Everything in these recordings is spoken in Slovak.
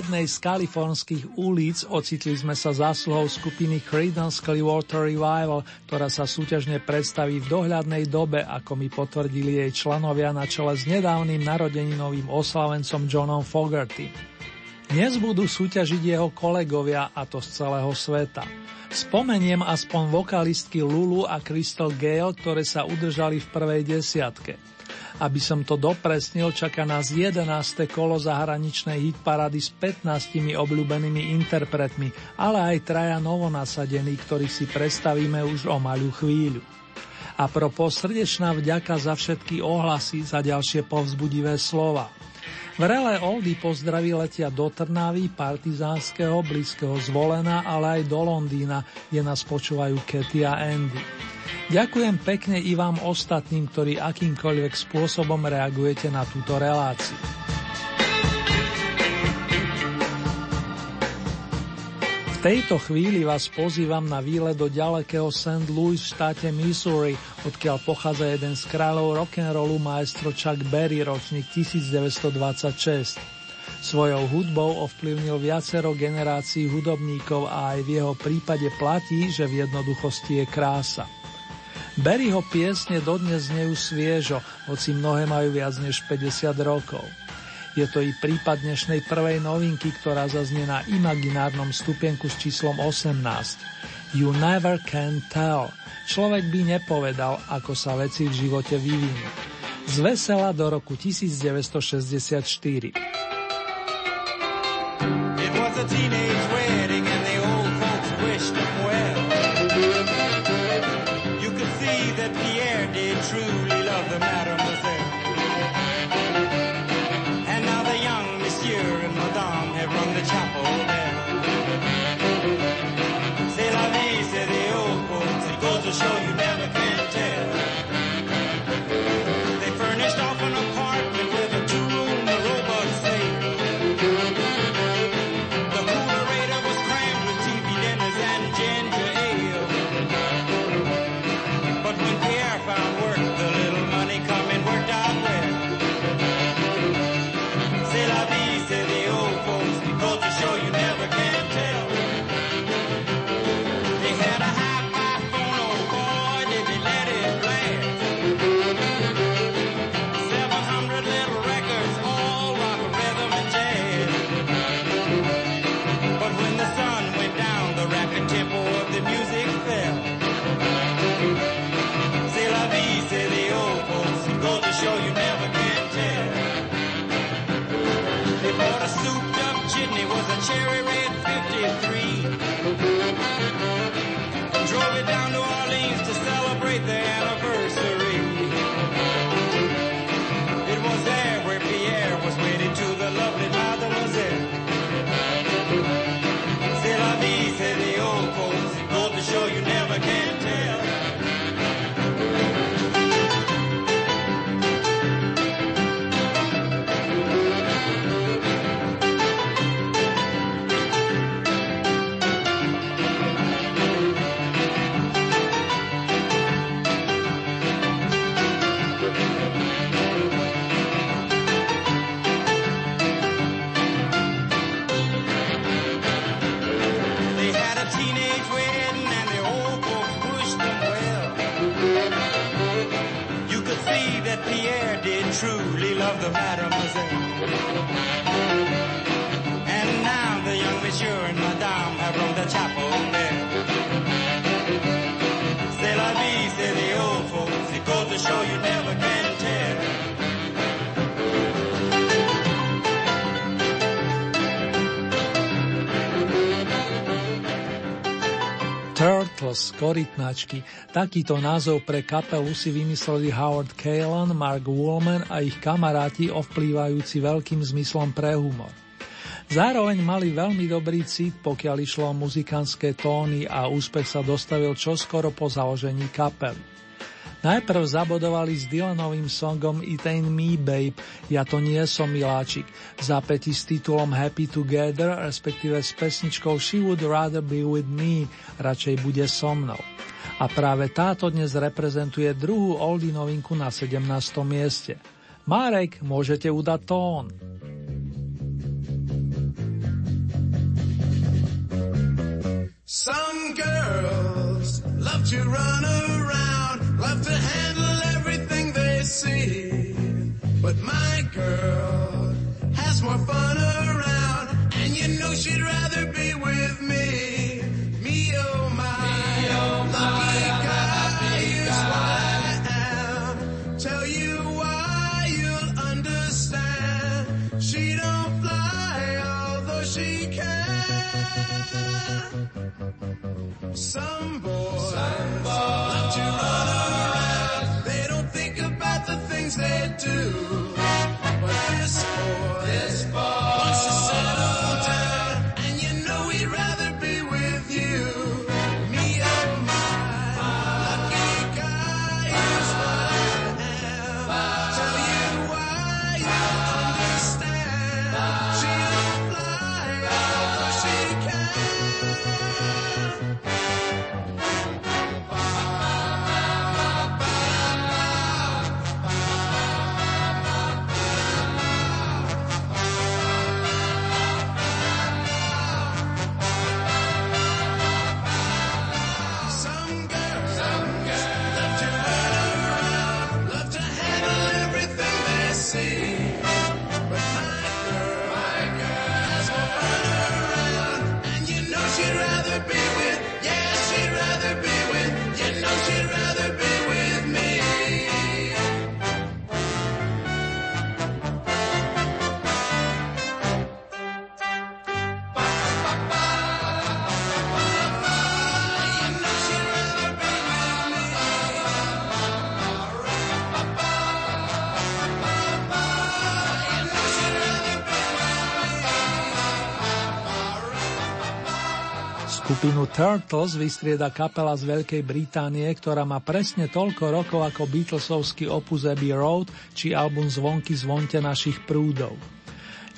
jednej z kalifornských ulic ocitli sme sa zásluhou skupiny Creedence Clearwater Revival, ktorá sa súťažne predstaví v dohľadnej dobe, ako mi potvrdili jej členovia na čele s nedávnym narodeninovým oslavencom Johnom Fogerty. Dnes budú súťažiť jeho kolegovia, a to z celého sveta. Spomeniem aspoň vokalistky Lulu a Crystal Gale, ktoré sa udržali v prvej desiatke. Aby som to dopresnil, čaká nás 11. kolo zahraničnej hitparady s 15 obľúbenými interpretmi, ale aj traja novonasadení, ktorých si predstavíme už o malú chvíľu. A propos srdečná vďaka za všetky ohlasy, za ďalšie povzbudivé slova. Vrele Oldy pozdraví letia do Trnavy, Partizánskeho, blízkeho Zvolena, ale aj do Londýna, kde nás počúvajú Katy a Andy. Ďakujem pekne i vám ostatným, ktorí akýmkoľvek spôsobom reagujete na túto reláciu. V tejto chvíli vás pozývam na výlet do ďalekého St. Louis v štáte Missouri, odkiaľ pochádza jeden z kráľov rock'n'rollu maestro Chuck Berry, ročník 1926. Svojou hudbou ovplyvnil viacero generácií hudobníkov a aj v jeho prípade platí, že v jednoduchosti je krása. Berryho piesne dodnes znejú sviežo, hoci mnohé majú viac než 50 rokov. Je to i prípad dnešnej prvej novinky, ktorá zaznie na imaginárnom stupienku s číslom 18. You never can tell. Človek by nepovedal, ako sa veci v živote vyvinú. Vesela do roku 1964. It was a teenage wedding korytnačky. Takýto názov pre kapelu si vymysleli Howard Kalan, Mark Woolman a ich kamaráti ovplývajúci veľkým zmyslom pre humor. Zároveň mali veľmi dobrý cít, pokiaľ išlo o muzikánske tóny a úspech sa dostavil čoskoro po založení kapely. Najprv zabodovali s Dylanovým songom It Ain't Me Babe, Ja to nie som miláčik, zapätí s titulom Happy Together, respektíve s pesničkou She Would Rather Be With Me, radšej bude so mnou. A práve táto dnes reprezentuje druhú oldie novinku na 17. mieste. Marek, môžete udať tón. Some girls love to run around, love to handle everything they see. But my girl has more fun around, and you know she'd rather be with me. Me oh my, me, oh lucky my, guy is I am. Tell you why you'll understand. She don't fly, although she can. Some things they do. But this boy, Skupinu Turtles vystrieda kapela z Veľkej Británie, ktorá má presne toľko rokov ako Beatlesovský opus Abbey Road či album Zvonky zvonte našich prúdov.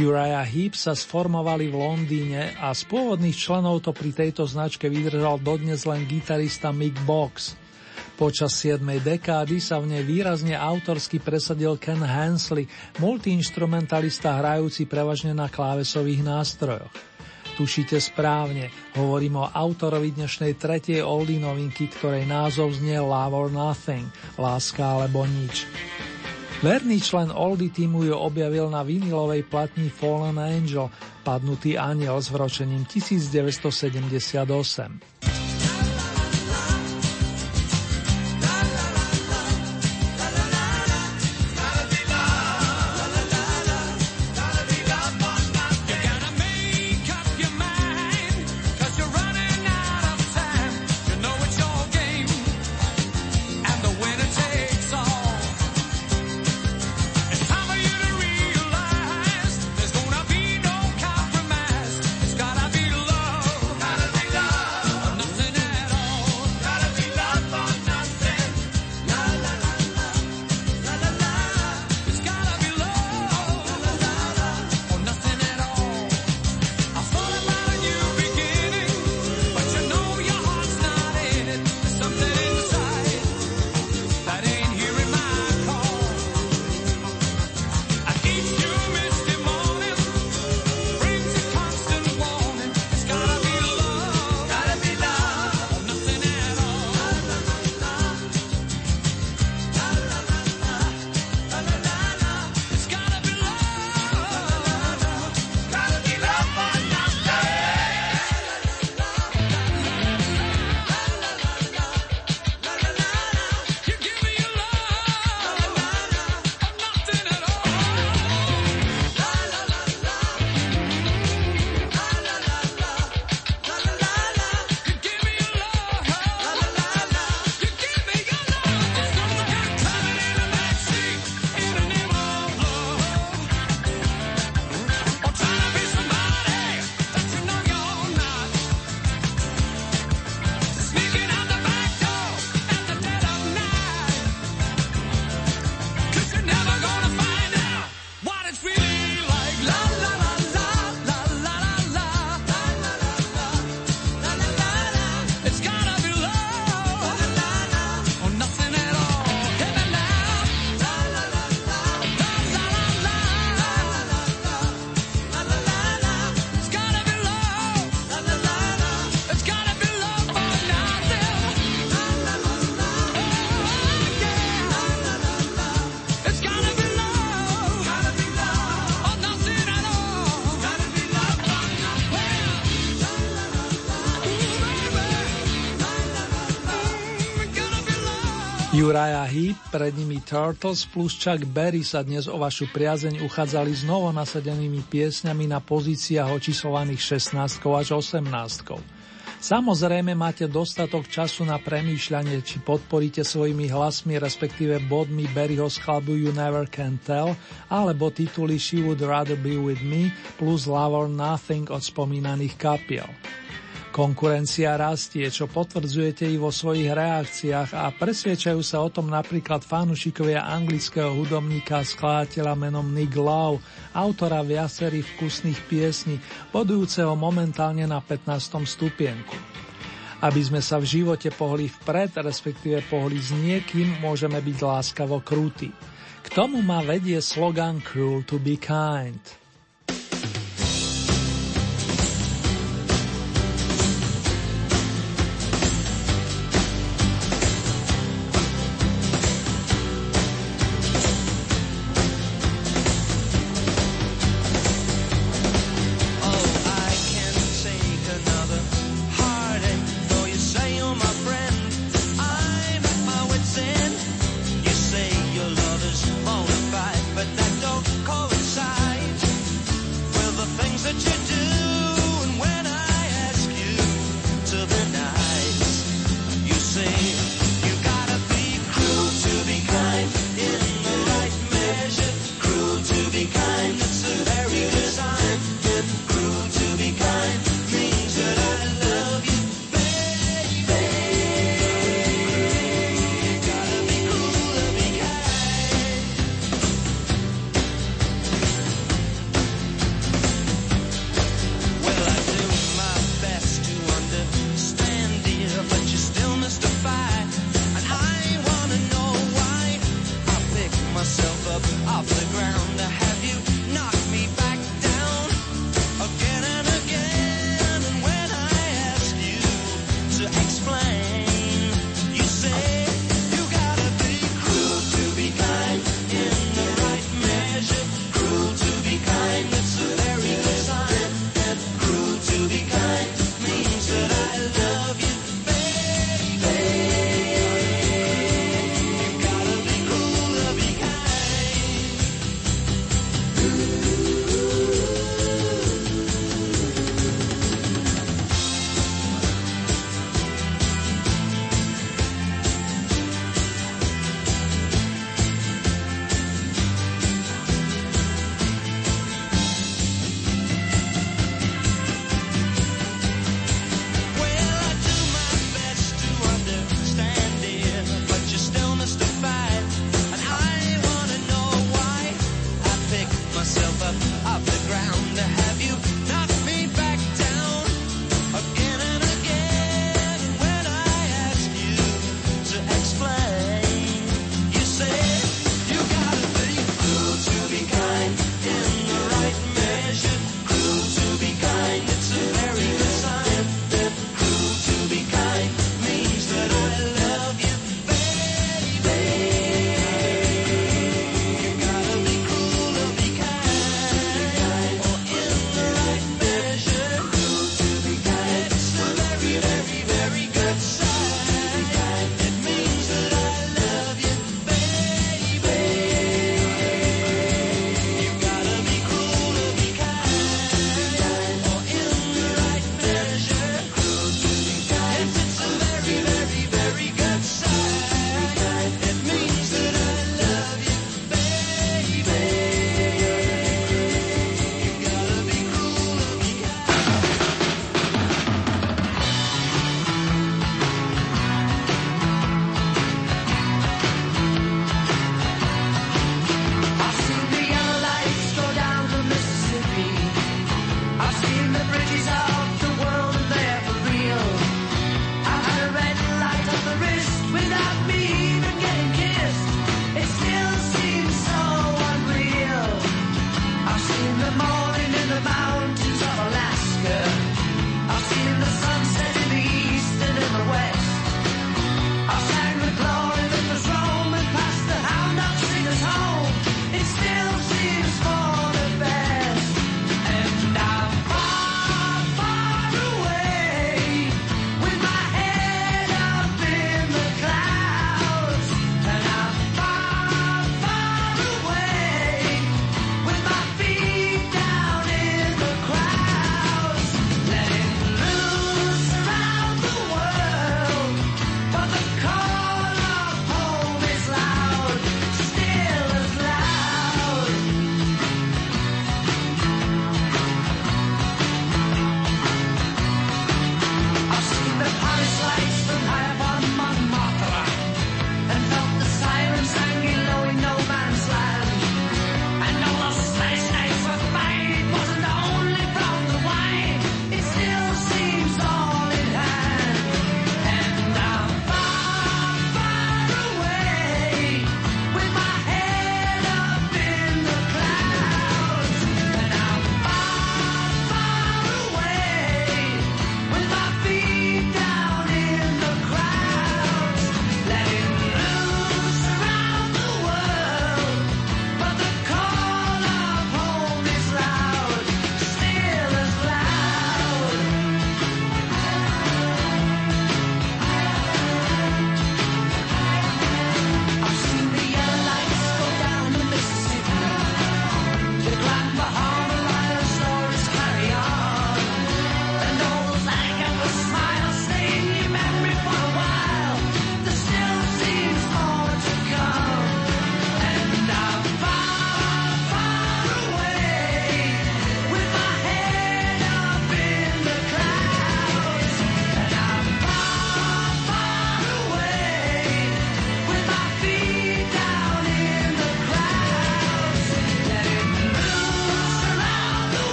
Uriah Heep sa sformovali v Londýne a z pôvodných členov to pri tejto značke vydržal dodnes len gitarista Mick Box. Počas 7. dekády sa v nej výrazne autorsky presadil Ken Hensley, multiinstrumentalista hrajúci prevažne na klávesových nástrojoch. Tušíte správne, hovorím o autorovi dnešnej tretej oldie novinky, ktorej názov znie Love or Nothing, láska alebo nič. Verný člen Oldie týmu ju objavil na vinilovej platni Fallen Angel, padnutý aniel s vročením 1978. Uriah Heep, pred nimi Turtles plus Chuck Berry sa dnes o vašu priazeň uchádzali s novo nasadenými piesňami na pozíciách očíslovaných 16 až 18. Samozrejme máte dostatok času na premýšľanie, či podporíte svojimi hlasmi, respektíve bodmi Berryho skladbu You Never Can Tell, alebo tituly She Would Rather Be With Me plus Love or Nothing od spomínaných kapiel. Konkurencia rastie, čo potvrdzujete i vo svojich reakciách a presviečajú sa o tom napríklad fanúšikovia anglického hudobníka a skladateľa menom Nick Lowe, autora viacerých vkusných piesní, bodujúceho momentálne na 15. stupienku. Aby sme sa v živote pohli vpred, respektíve pohli s niekým, môžeme byť láskavo krúti. K tomu ma vedie slogan Cruel to be kind.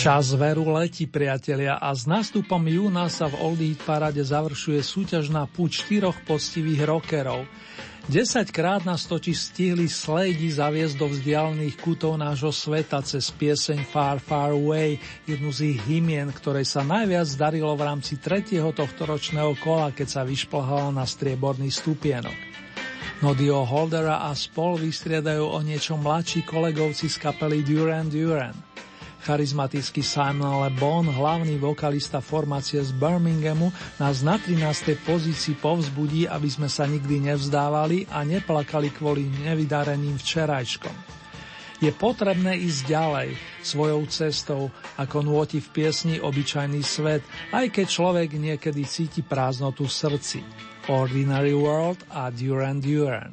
Čas veru letí, priatelia, a s nástupom júna sa v Old Eat Parade završuje súťažná púť štyroch poctivých rockerov. Desaťkrát nás totiž stihli slejdi zaviesť do vzdialených kútov nášho sveta cez pieseň Far Far Away, jednu z ich hymien, ktorej sa najviac darilo v rámci tretieho tohto ročného kola, keď sa vyšplhala na strieborný stupienok. Nodio Holdera a spol vystriedajú o niečo mladší kolegovci z kapely Duran Duran. Charizmatický Simon Bon, hlavný vokalista formácie z Birminghamu, nás na 13. pozícii povzbudí, aby sme sa nikdy nevzdávali a neplakali kvôli nevydareným včerajškom. Je potrebné ísť ďalej, svojou cestou, ako nôti v piesni Obyčajný svet, aj keď človek niekedy cíti prázdnotu v srdci. Ordinary World a Duran Duran.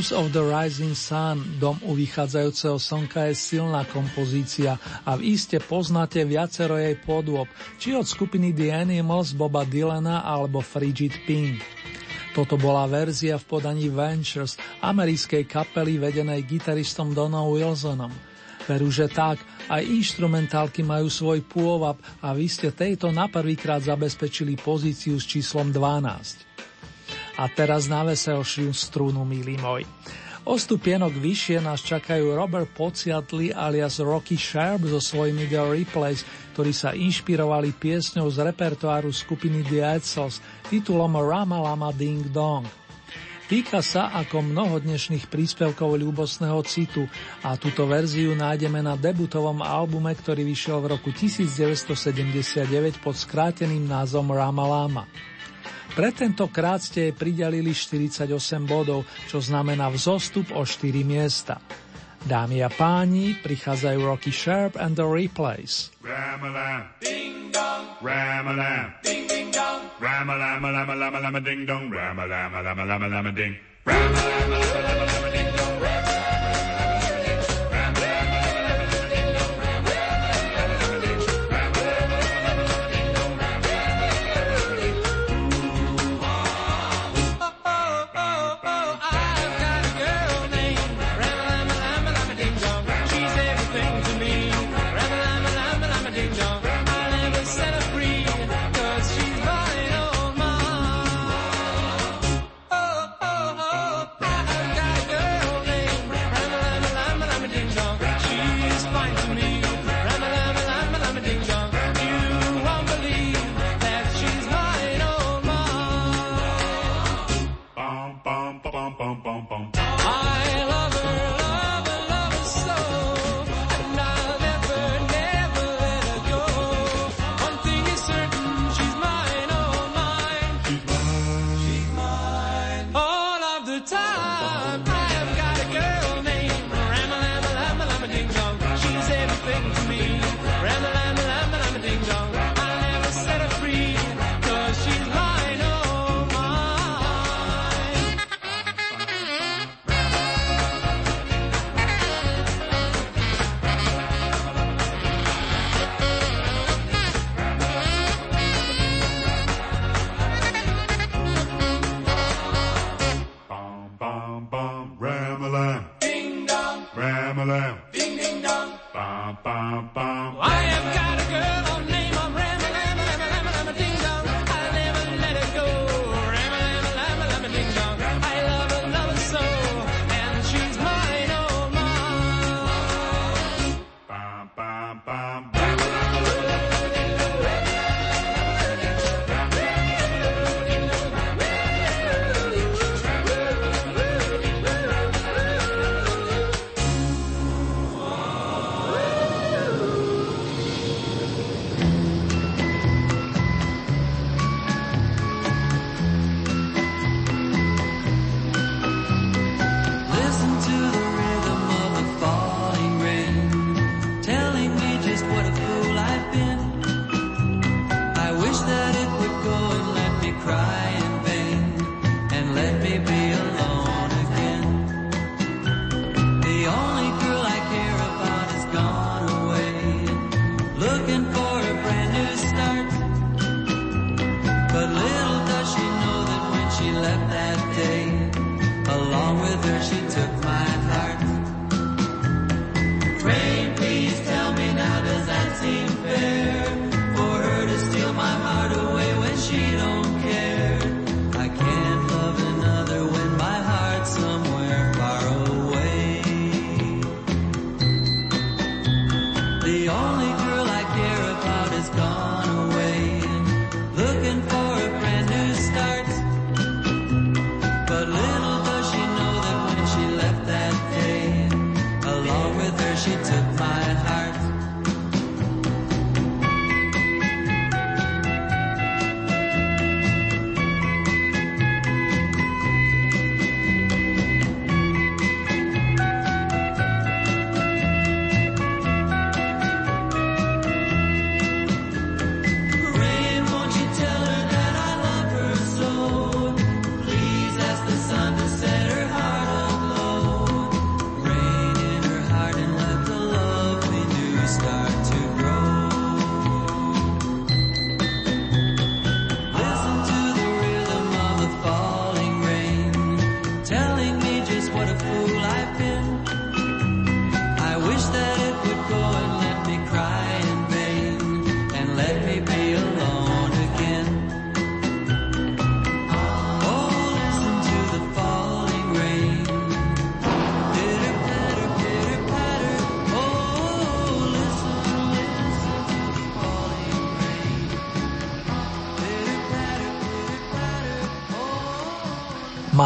House of the Rising Sun, dom u vychádzajúceho slnka je silná kompozícia a v iste poznáte viacero jej podôb, či od skupiny The Animals Boba Dylana alebo Frigid Pink. Toto bola verzia v podaní Ventures, americkej kapely vedenej gitaristom Donom Wilsonom. Veru, že tak, aj instrumentálky majú svoj pôvab a vy ste tejto na prvýkrát zabezpečili pozíciu s číslom 12. A teraz na veselšiu strunu, milí môj. O stupienok vyššie nás čakajú Robert Pociatli alias Rocky Sharp so svojimi The Replays, ktorí sa inšpirovali piesňou z repertoáru skupiny The Edsels titulom Rama Lama Ding Dong. Týka sa ako mnoho dnešných príspevkov ľúbosného citu a túto verziu nájdeme na debutovom albume, ktorý vyšiel v roku 1979 pod skráteným názvom Rama Lama. Pre tentokrát ste jej pridelili 48 bodov, čo znamená vzostup o 4 miesta. Dámy a páni, prichádzajú Rocky Sharp and the Replays. Ram-a-lam, ding dong, ram-a-lam, ding ding dong, ram-a-lam, lam lam lam ding dong, ram-a-lam, lam lam lam ding, ram-a-lam, lam lam ding dong, ram-a-lam.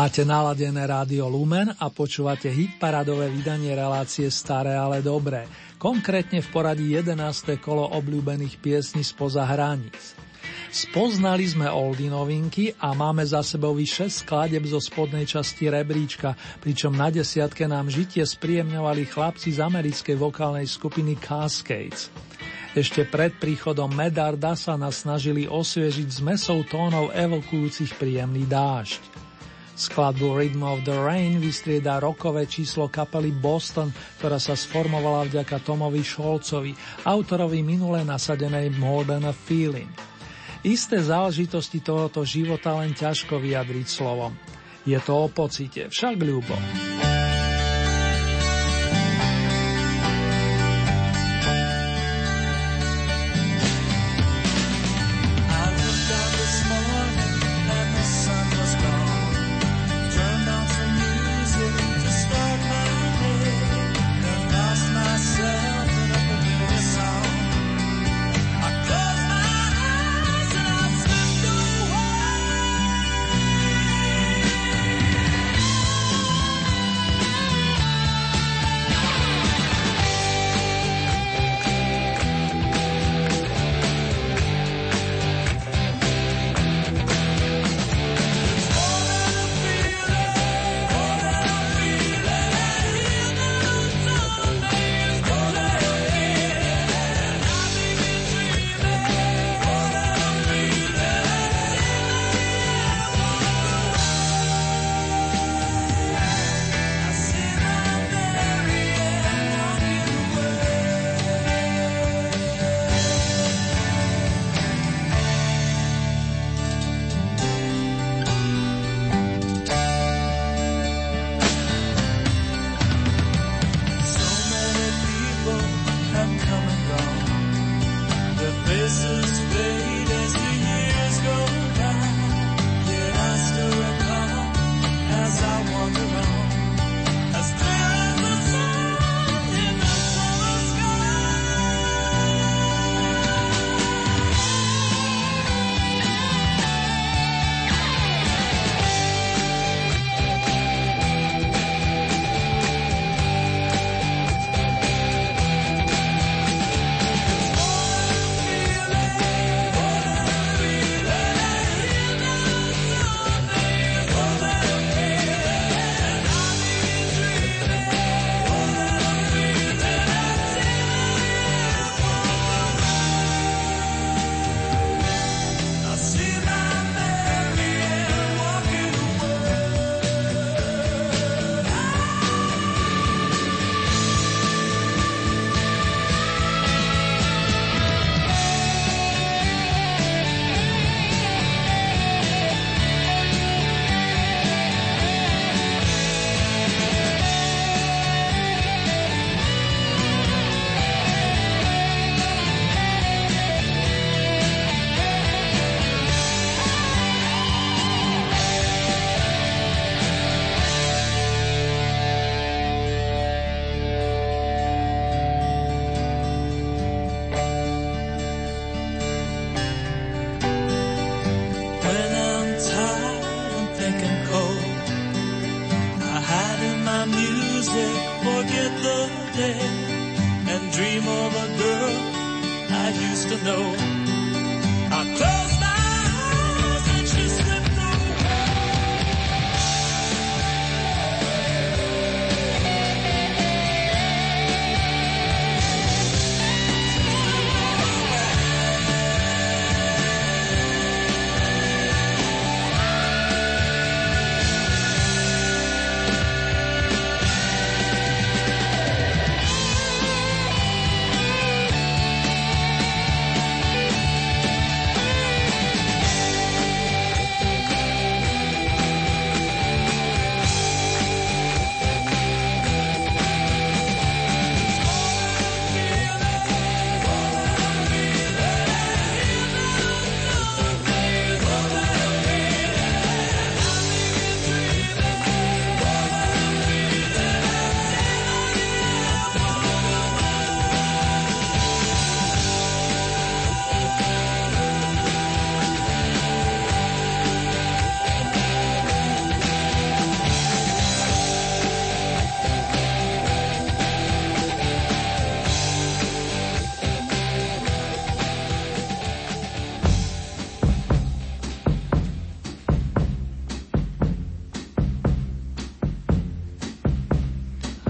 Máte naladené rádio Lumen a počúvate hit paradové vydanie relácie Staré, ale dobré. Konkrétne v poradí 11. kolo obľúbených piesní spoza hraníc. Spoznali sme oldy novinky a máme za sebou 6 skladeb zo spodnej časti rebríčka, pričom na desiatke nám žitie spríjemňovali chlapci z americkej vokálnej skupiny Cascades. Ešte pred príchodom Medarda sa nás snažili osviežiť zmesou tónov evokujúcich príjemný dážď. Skladbu Rhythm of the Rain vystrieda rokové číslo kapely Boston, ktorá sa sformovala vďaka Tomovi Šolcovi, autorovi minule nasadenej Modern Feeling. Isté záležitosti tohoto života len ťažko vyjadriť slovom. Je to o pocite, však ľubo.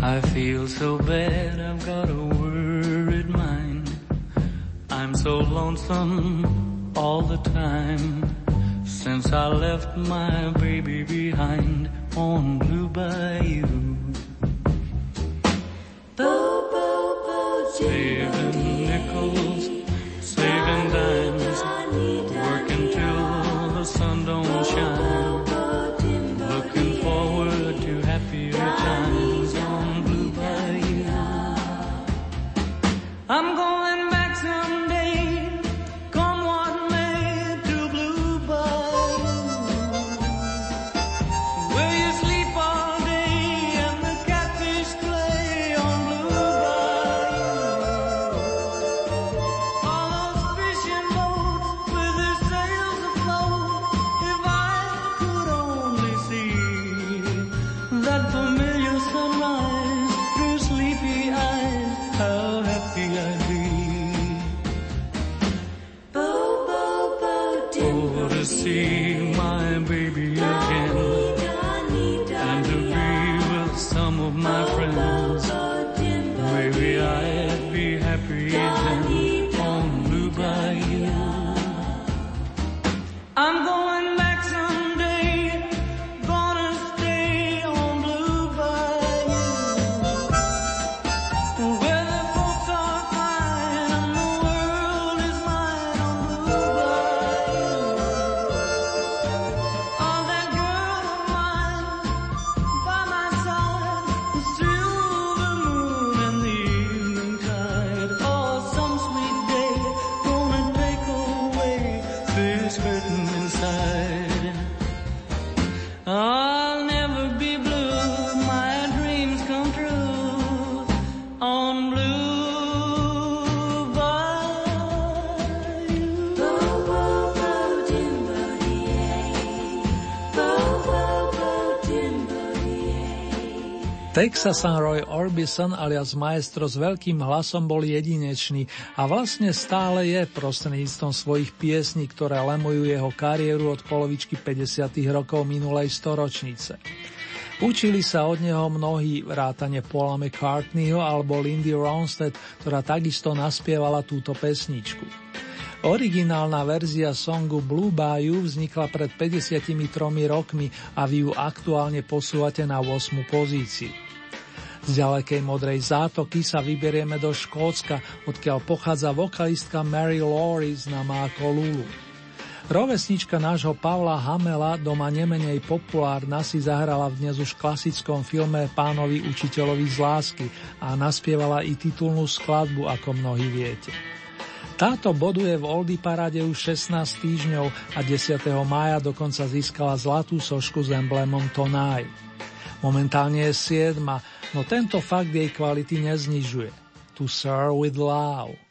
I feel so bad, I've got a worried mind. I'm so lonesome all the time. Since I left my baby behind on Blue Bayou. Texasan Roy Orbison alias maestro s veľkým hlasom bol jedinečný a vlastne stále je prostredníctvom svojich piesní, ktoré lemujú jeho kariéru od polovičky 50. rokov minulej storočnice. Učili sa od neho mnohí vrátane Paula McCartneyho alebo Lindy Ronstadt, ktorá takisto naspievala túto pesničku. Originálna verzia songu Blue Bayou vznikla pred 53 rokmi a vy ju aktuálne posúvate na 8. pozíciu. Z ďalekej modrej zátoky sa vyberieme do Škótska, odkiaľ pochádza vokalistka Mary Laurie známa ako Lulu. Rovesnička nášho Pavla Hamela, doma nemenej populárna, si zahrala v dnes už klasickom filme Pánovi učiteľovi z lásky a naspievala i titulnú skladbu, ako mnohí viete. Táto boduje v Oldie paráde už 16 týždňov a 10. mája dokonca získala zlatú sošku s emblémom Tonaj. Momentálne je 7, no tento fakt jej kvality neznižuje. To serve with love.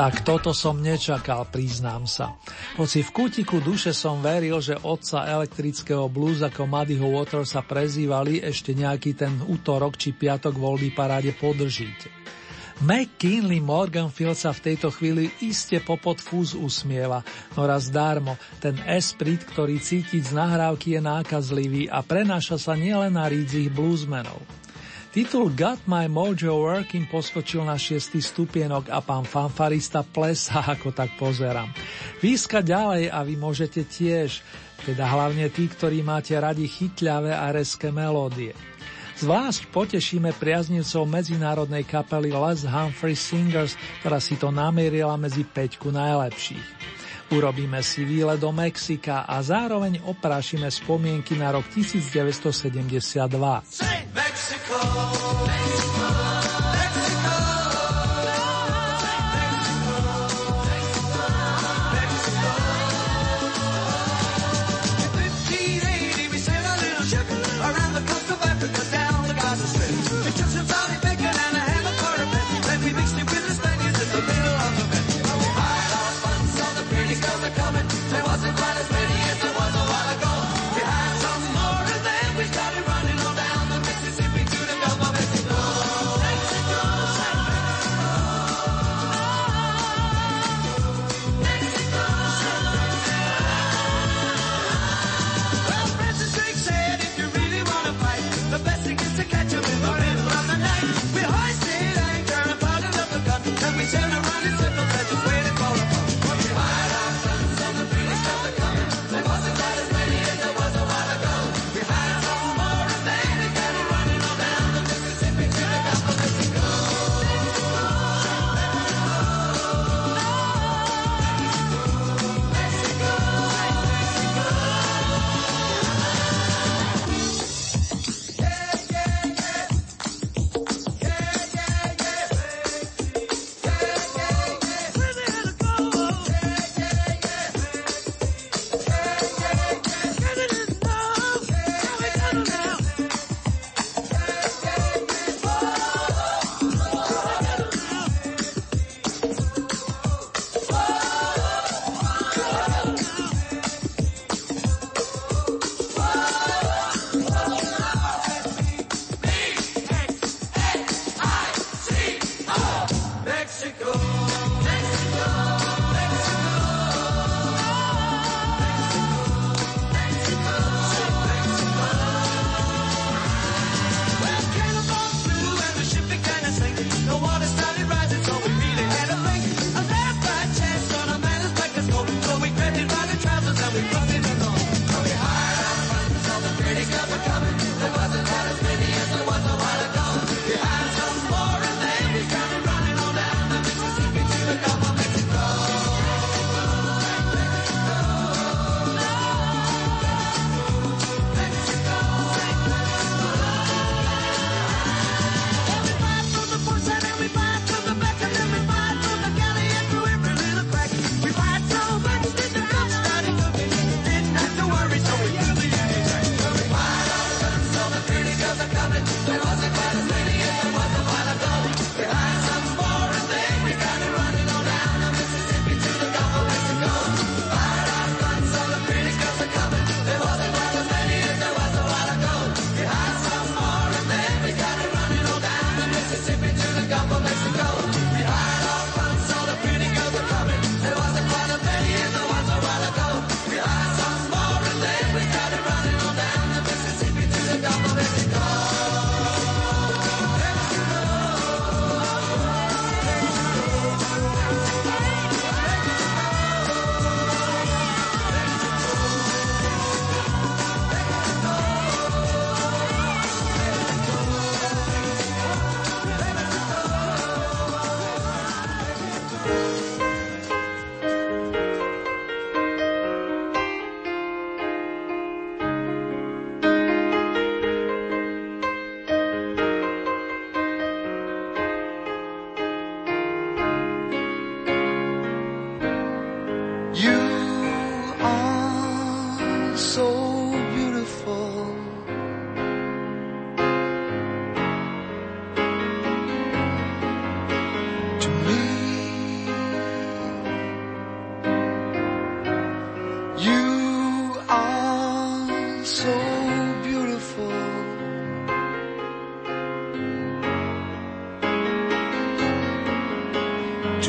Tak toto som nečakal, priznám sa. Hoci v kútiku duše som veril, že otca elektrického blues ako Muddyho Water sa prezývali, ešte nejaký ten útorok či piatok voľby paráde podržíte. McKinley Morganfield sa v tejto chvíli iste popod fúz usmieva, no raz darmo, ten esprit, ktorý cítiť z nahrávky je nákazlivý a prenáša sa nielen na rídzich bluesmenov. Titul Got My Mojo Working poskočil na šiestý stupienok a pán fanfarista plesá, ako tak pozerám. Výska ďalej a vy môžete tiež, teda hlavne tí, ktorí máte radi chytľavé a reské melódie. Zvlášť potešíme priaznivcov medzinárodnej kapely Les Humphrey Singers, ktorá si to namierila medzi peťku najlepších. Urobíme si výlet do Mexika a zároveň oprášime spomienky na rok 1972.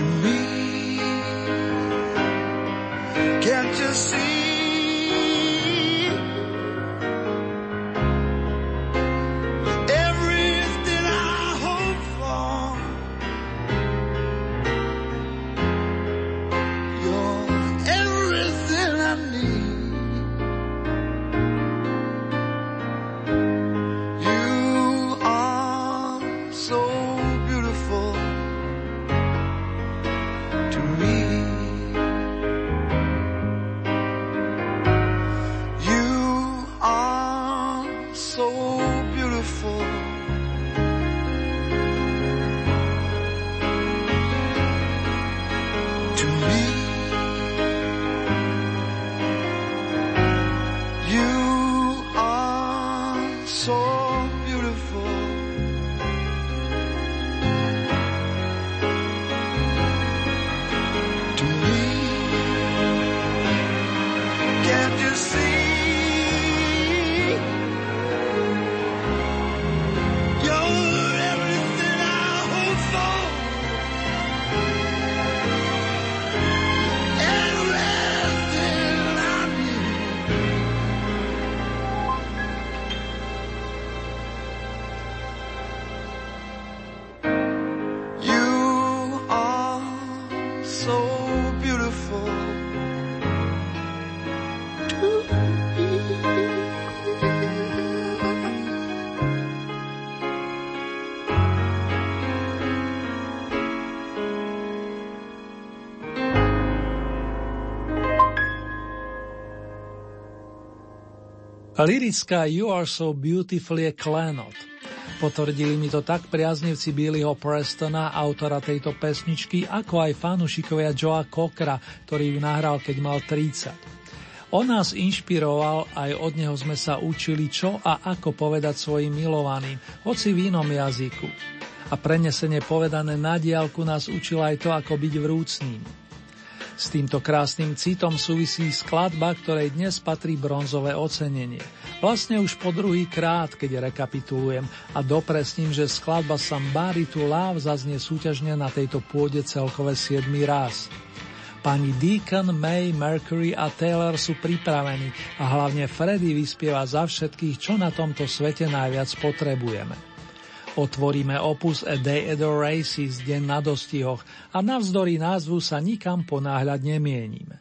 Me. Lirická You Are So Beautiful je klenot. Potvrdili mi to tak priaznivci Billyho Prestona, autora tejto pesničky, ako aj fanúšikovia Joea Cockera, ktorý ju nahral, keď mal 30. On nás inšpiroval, aj od neho sme sa učili, čo a ako povedať svojim milovaným, hoci v inom jazyku. A prenesenie povedané na diálku nás učil aj to, ako byť vrúcným. S týmto krásnym citom súvisí skladba, ktorej dnes patrí bronzové ocenenie. Vlastne už po druhý krát, keď rekapitulujem a dopresním, že skladba Somebody to Love zaznie súťažne na tejto pôde celkové 7 raz. Pani Deacon, May, Mercury a Taylor sú pripravení a hlavne Freddy vyspieva za všetkých, čo na tomto svete najviac potrebujeme. Otvoríme opus A Day at the Races, deň na dostihoch a navzdory názvu sa nikam ponáhľať nemienime.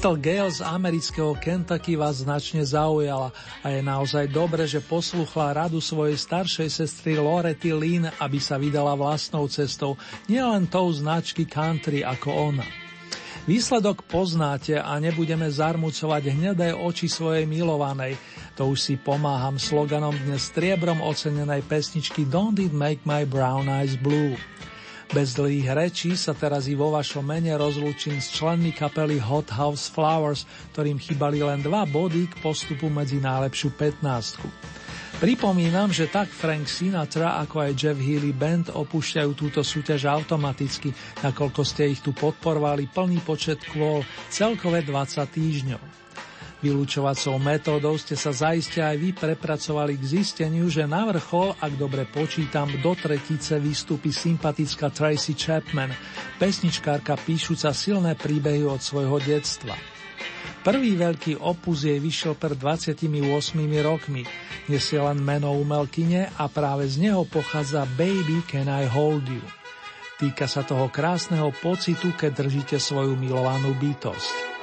Crystal Gale z amerického Kentucky vás značne zaujala a je naozaj dobre, že posluchla radu svojej staršej sestry Lorety Lynn, aby sa vydala vlastnou cestou, nielen tou značky country ako ona. Výsledok poznáte a nebudeme zarmucovať hnedé oči svojej milovanej. To už si pomáham sloganom dnes striebrom ocenenej pesničky Don't It Make My Brown Eyes Blue. Bez dlhých rečí sa teraz i vo vašom mene rozlúčim s členmi kapely Hot House Flowers, ktorým chýbali len dva body k postupu medzi najlepšiu 15. Pripomínam, že tak Frank Sinatra ako aj Jeff Healy Band opúšťajú túto súťaž automaticky, nakoľko ste ich tu podporovali plný počet kôl, celkové 20 týždňov. Vylúčovacou metódou ste sa zaiste aj vy prepracovali k zisteniu, že na vrchol, ak dobre počítam, do tretice vystúpi sympatická Tracy Chapman, pesničkárka píšuca silné príbehy od svojho detstva. Prvý veľký opus jej vyšiel pred 28 rokmi, nesie len meno umelkyne a práve z neho pochádza Baby Can I Hold You. Týka sa toho krásneho pocitu, keď držíte svoju milovanú bytosť.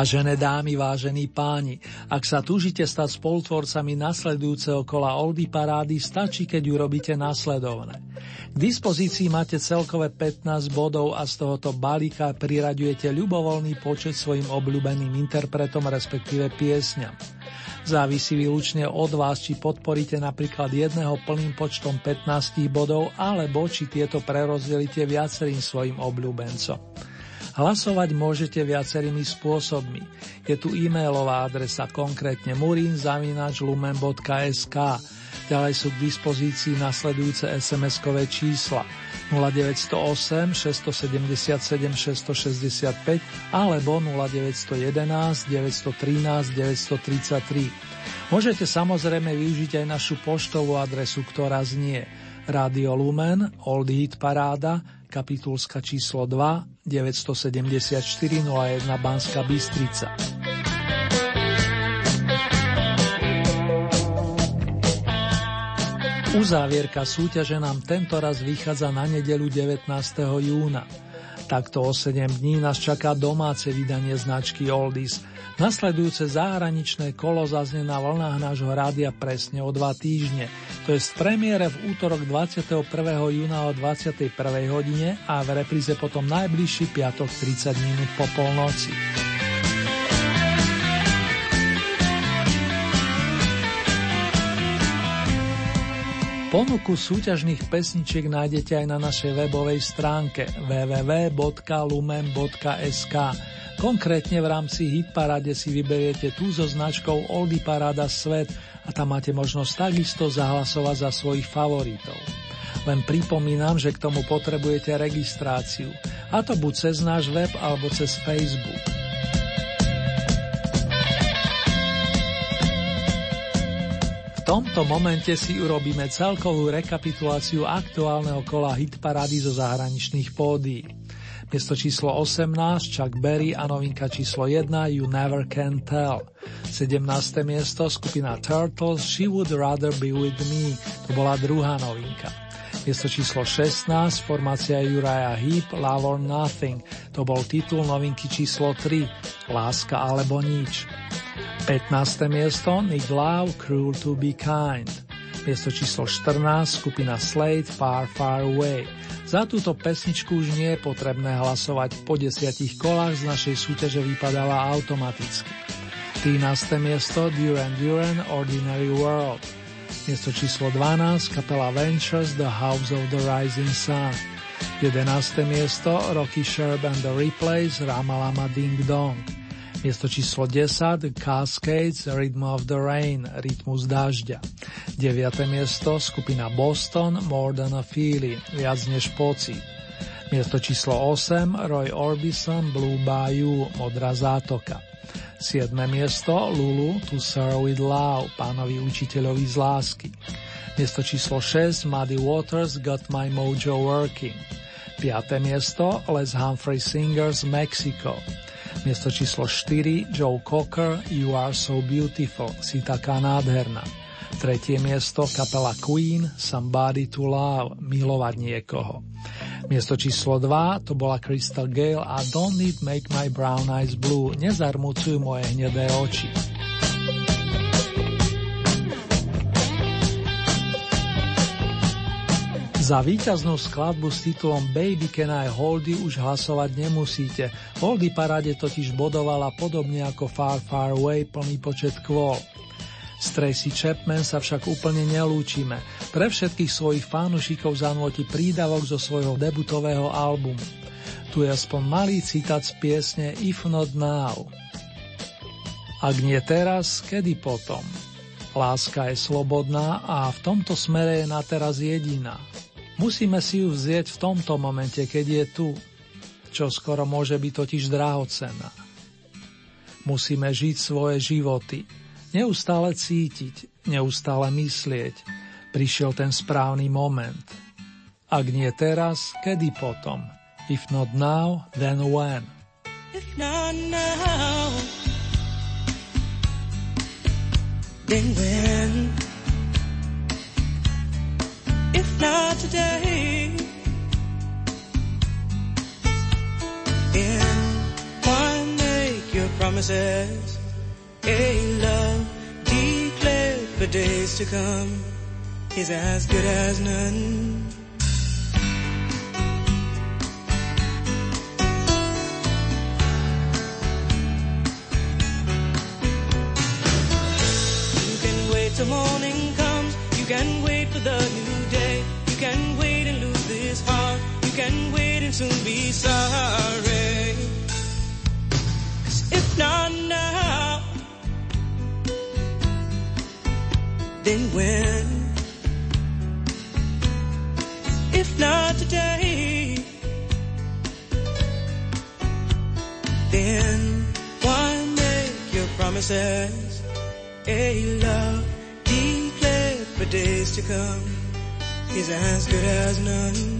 Vážené dámy, vážení páni, ak sa túžite stať spolutvorcami nasledujúceho kola Oldy parády, stačí, keď urobíte následovné. K dispozícii máte celkové 15 bodov a z tohoto balíka priraďujete ľubovoľný počet svojim obľúbeným interpretom, respektíve piesňam. Závisí výlučne od vás, či podporíte napríklad jedného plným počtom 15 bodov, alebo či tieto prerozdelíte viacerým svojim obľúbencom. Hlasovať môžete viacerými spôsobmi. Je tu e-mailová adresa konkrétne murinzavinačlumen.sk Ďalej sú k dispozícii nasledujúce SMS-kové čísla 0908 677 665 alebo 0911 913 933. Môžete samozrejme využiť aj našu poštovú adresu, ktorá znie Radio Lumen, Old Hit Paráda, kapitulska číslo 2, 974 01 Banska Bystrica. Uzávierka súťaže nám tento raz vychádza na nedelu 19. júna. Takto o 7 dní nás čaká domáce vydanie značky Oldies. Nasledujúce zahraničné kolo zaznie na vlnách nášho rádia presne o dva týždne. To je z premiére v útorok 21. júna o 21. hodine a v repríze potom najbližší piatok 30 minút po polnoci. Ponuku súťažných pesničiek nájdete aj na našej webovej stránke www.lumen.sk. Konkrétne v rámci Hitparade si vyberiete tú so značkou Oldy Parada Svet a tam máte možnosť takisto zahlasovať za svojich favoritov. Len pripomínam, že k tomu potrebujete registráciu, a to buď cez náš web alebo cez Facebook. Tomto momente si urobíme celkovú rekapituláciu aktuálneho kola hitparády zo zahraničných pódií. Miesto číslo 18 Chuck Berry a novinka číslo 1 You Never Can Tell. 17. miesto skupina Turtles She Would Rather Be With Me. To bola druhá novinka. Miesto číslo 16 formácia Uriah Heep Love or Nothing. To bol titul novinky číslo 3 Láska alebo nič. 15. miesto Nick Love Cruel to be Kind. Miesto číslo 14 skupina Slade Far Far Away. Za túto pesničku už nie je potrebné hlasovať, po desiatich kolách z našej súťaže vypadala automaticky. 13. miesto Duran Duran Ordinary World. Miesto číslo 12 kapela Ventures The House of the Rising Sun. 11. miesto Rocky Sherb and the Replays Ramalama Ding Dong. Miesto číslo 10 Cascades Rhythm of the Rain Rytmus dažďa. 9. miesto skupina Boston More Than a Feeling Viac než pocit. Miesto číslo 8 Roy Orbison Blue Bayou Modrá zátoka. 7. miesto Lulu To Serve With Love Pánovi učiteľovi z lásky. Miesto číslo 6 Muddy Waters Got My Mojo Working. 5. miesto Les Humphrey Singers Mexico. Miesto číslo 4 Joe Cocker You Are So Beautiful, si taká nádherná. Tretie miesto kapela Queen Somebody to Love, milovať niekoho. Miesto číslo 2 to bola Crystal Gale a Don't Need Make My Brown Eyes Blue, nezarmucujú moje hnedé oči. Za víťaznú skladbu s titulom Baby Can I Hold You už hlasovať nemusíte. Holdy paráde totiž bodovala podobne ako Far Far Away plný počet kvôl. S Tracy Chapman sa však úplne nelúčime. Pre všetkých svojich fanúšikov zanúti prídavok zo svojho debutového albumu. Tu je aspoň malý citát z piesne If Not Now. Ak nie teraz, kedy potom? Láska je slobodná a v tomto smere je na teraz jediná. Musíme si ju vzieť v tomto momente, keď je tu, čo skoro môže byť totiž drahocená. Musíme žiť svoje životy, neustále cítiť, neustále myslieť. Prišiel ten správny moment. Ak nie teraz, kedy potom? If not now, then when? If not now, then when? If not today? And why make your promises? A love declared for days to come is as good as none. Soon be sorry. 'Cause if not now, then when? If not today, then why make your promises? A love declared for days to come is as good as none.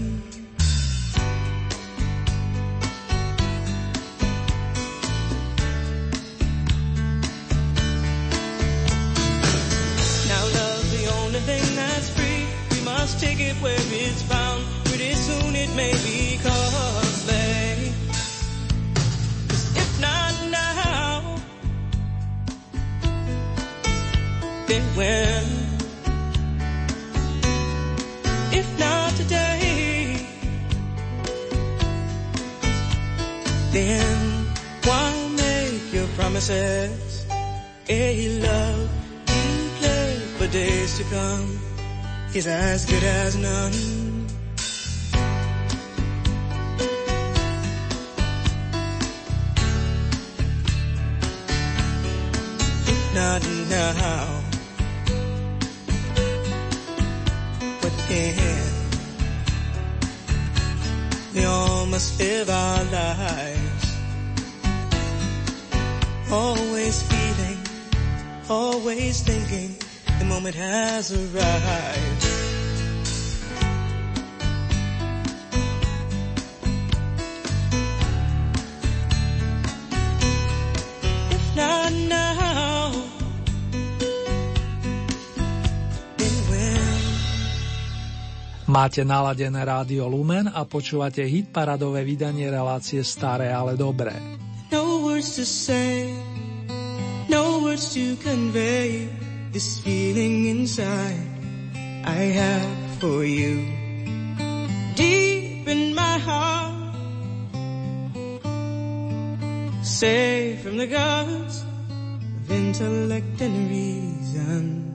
Máte naladené rádio Lumen a počúvate hit paradové vydanie relácie Staré, ale dobré. No words to say, no words to convey this feeling inside I have for you. Deep in my heart, safe from the gods of intellect and reason.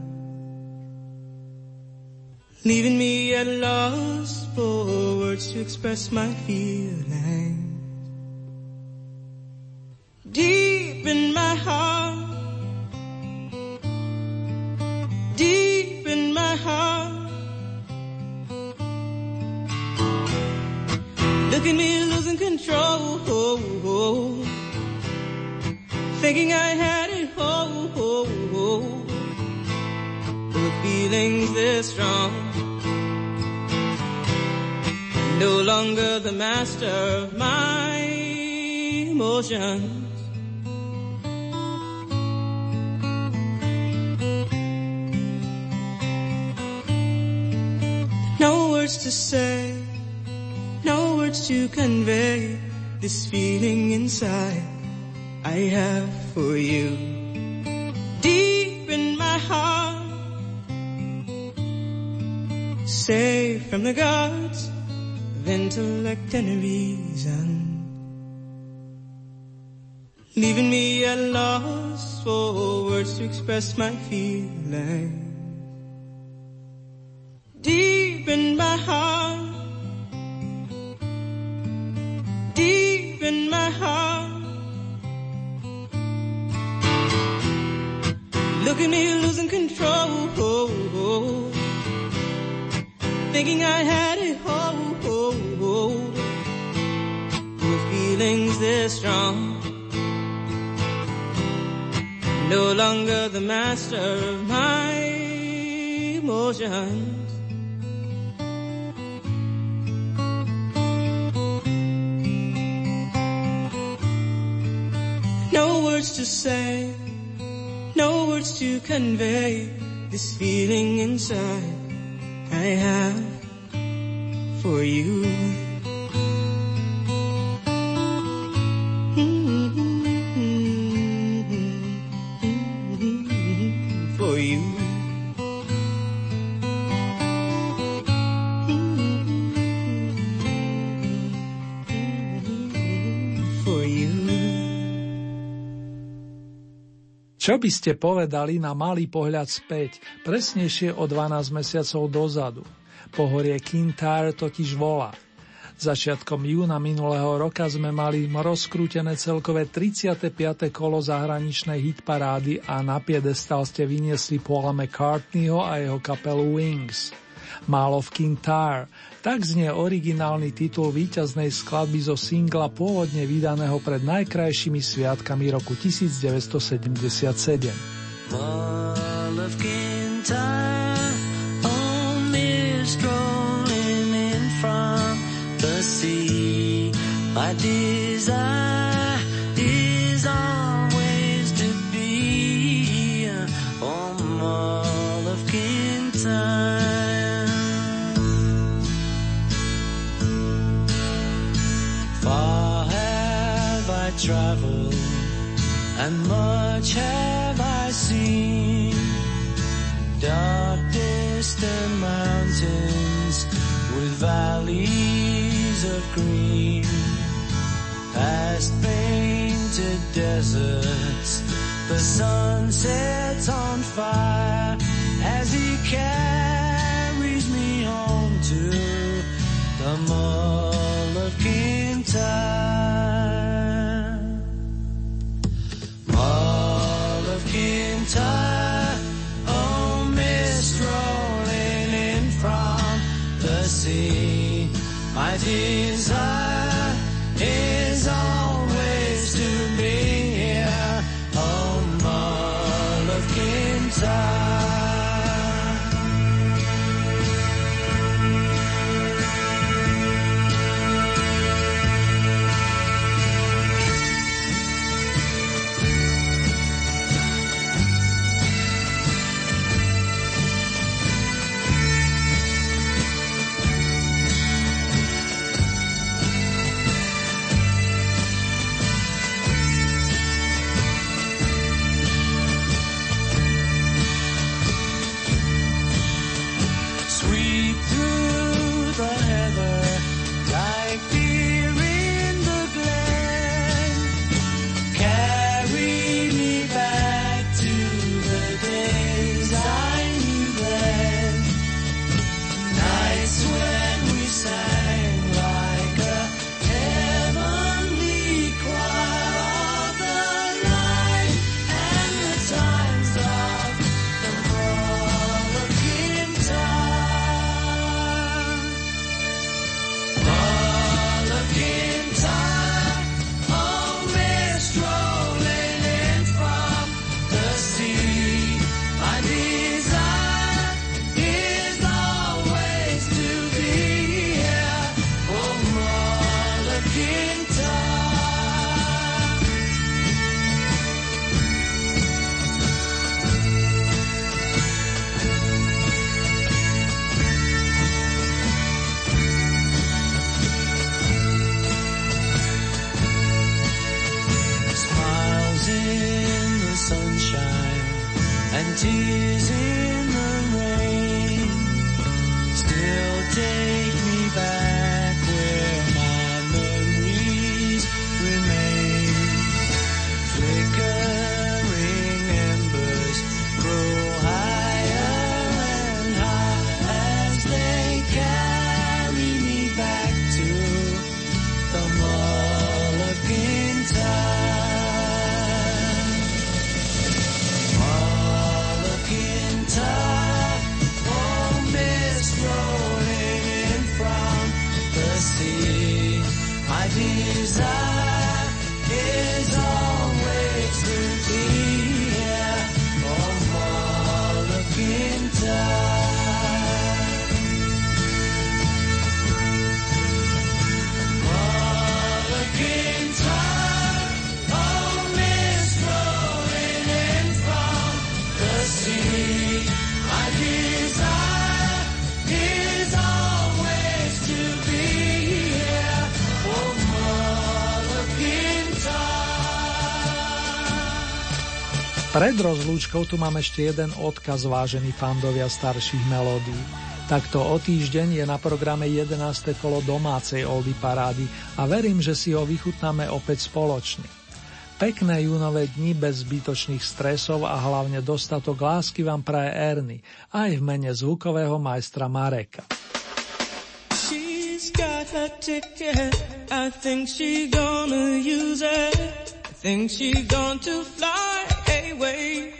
Leaving me at a loss for words to express my feelings. Deep in my heart, deep in my heart. Look at me losing control, thinking I had the master of my emotions. No words to say, no words to convey this feeling inside I have for you. Deep in my heart, safe from the gods intellect and reason. Leaving me at loss for words to express my feelings. Deep in my heart, deep in my heart. Look at me losing control, thinking I had it all. This strong, no longer the master of my emotions. No words to say, no words to convey this feeling inside I have for you. Čo by ste povedali na malý pohľad späť, presnejšie o 12 mesiacov dozadu? Pohorie Kintyre totiž volá. Začiatkom júna minulého roka sme mali rozkrútené celkové 35. kolo zahraničnej hitparády a na piedestal ste vyniesli Paula McCartneyho a jeho kapelu Wings. Málo v Kintyre, tak znie originálny titul víťaznej skladby zo singla pôvodne vydaného pred najkrajšími sviatkami roku 1977. All of Kintyre, of green. Past painted deserts, the sun sets on fire as he carries me home to the Mull of Kintyre. And Pred rozlúčkou tu mám ešte jeden odkaz, vážení fandovia starších melódií. Takto o týždeň je na programe 11. kolo domácej Oldy parády a verím, že si ho vychutnáme opäť spoločne. Pekné júnové dni bez zbytočných stresov a hlavne dostatok lásky vám praje Erny, aj v mene zvukového majstra Mareka. She's got her ticket. I think she gonna use it. I think she to fly away.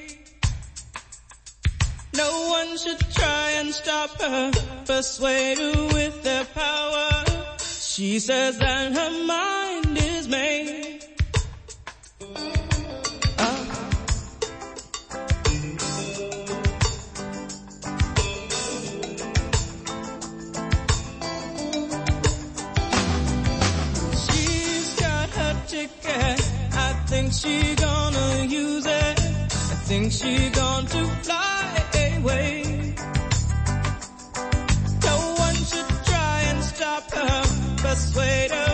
No one should try and stop her, persuade her with their power. She says that her mind is made. She's got her ticket. I think she. I think she going to fly away. No one should try and stop her, persuade her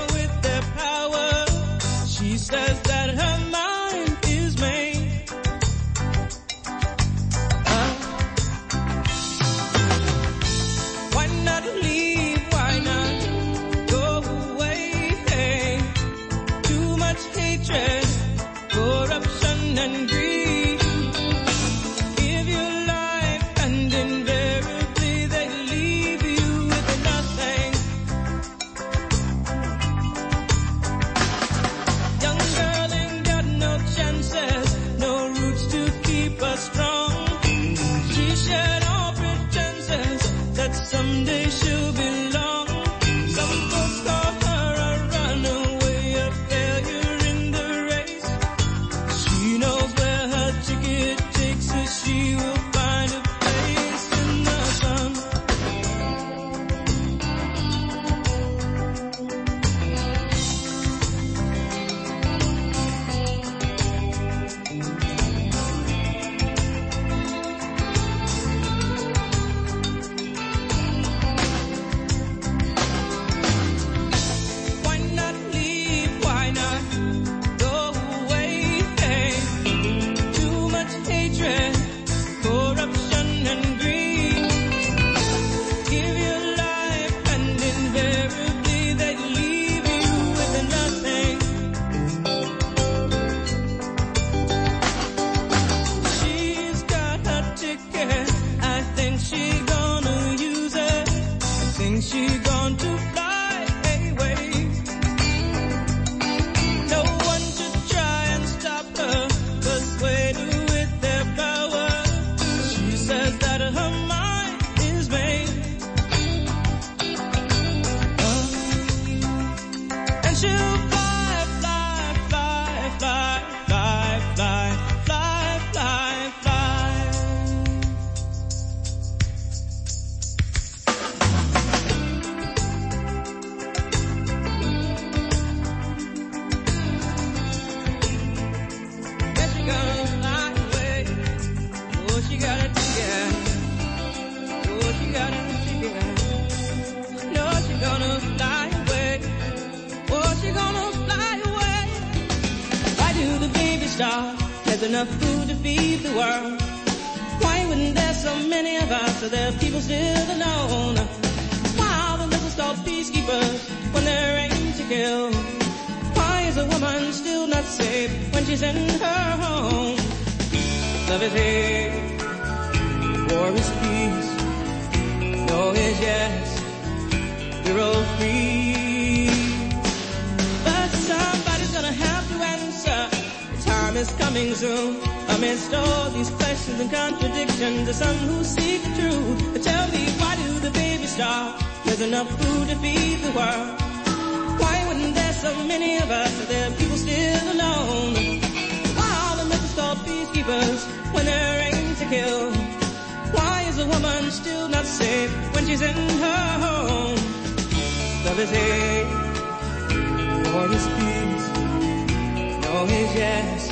is coming soon. Amidst all these questions and contradictions, the some who seek the truth. Tell me, why do the babies starve? There's enough food to feed the world. Why wouldn't there so many of us? and there people still alone? Why are the missiles called peacekeepers when they're to kill? Why is a woman still not safe when she's in her home? Love is hate, war is peace, no is yes.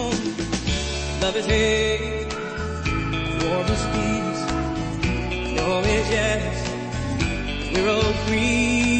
of his head for peace. Yes, we're all free.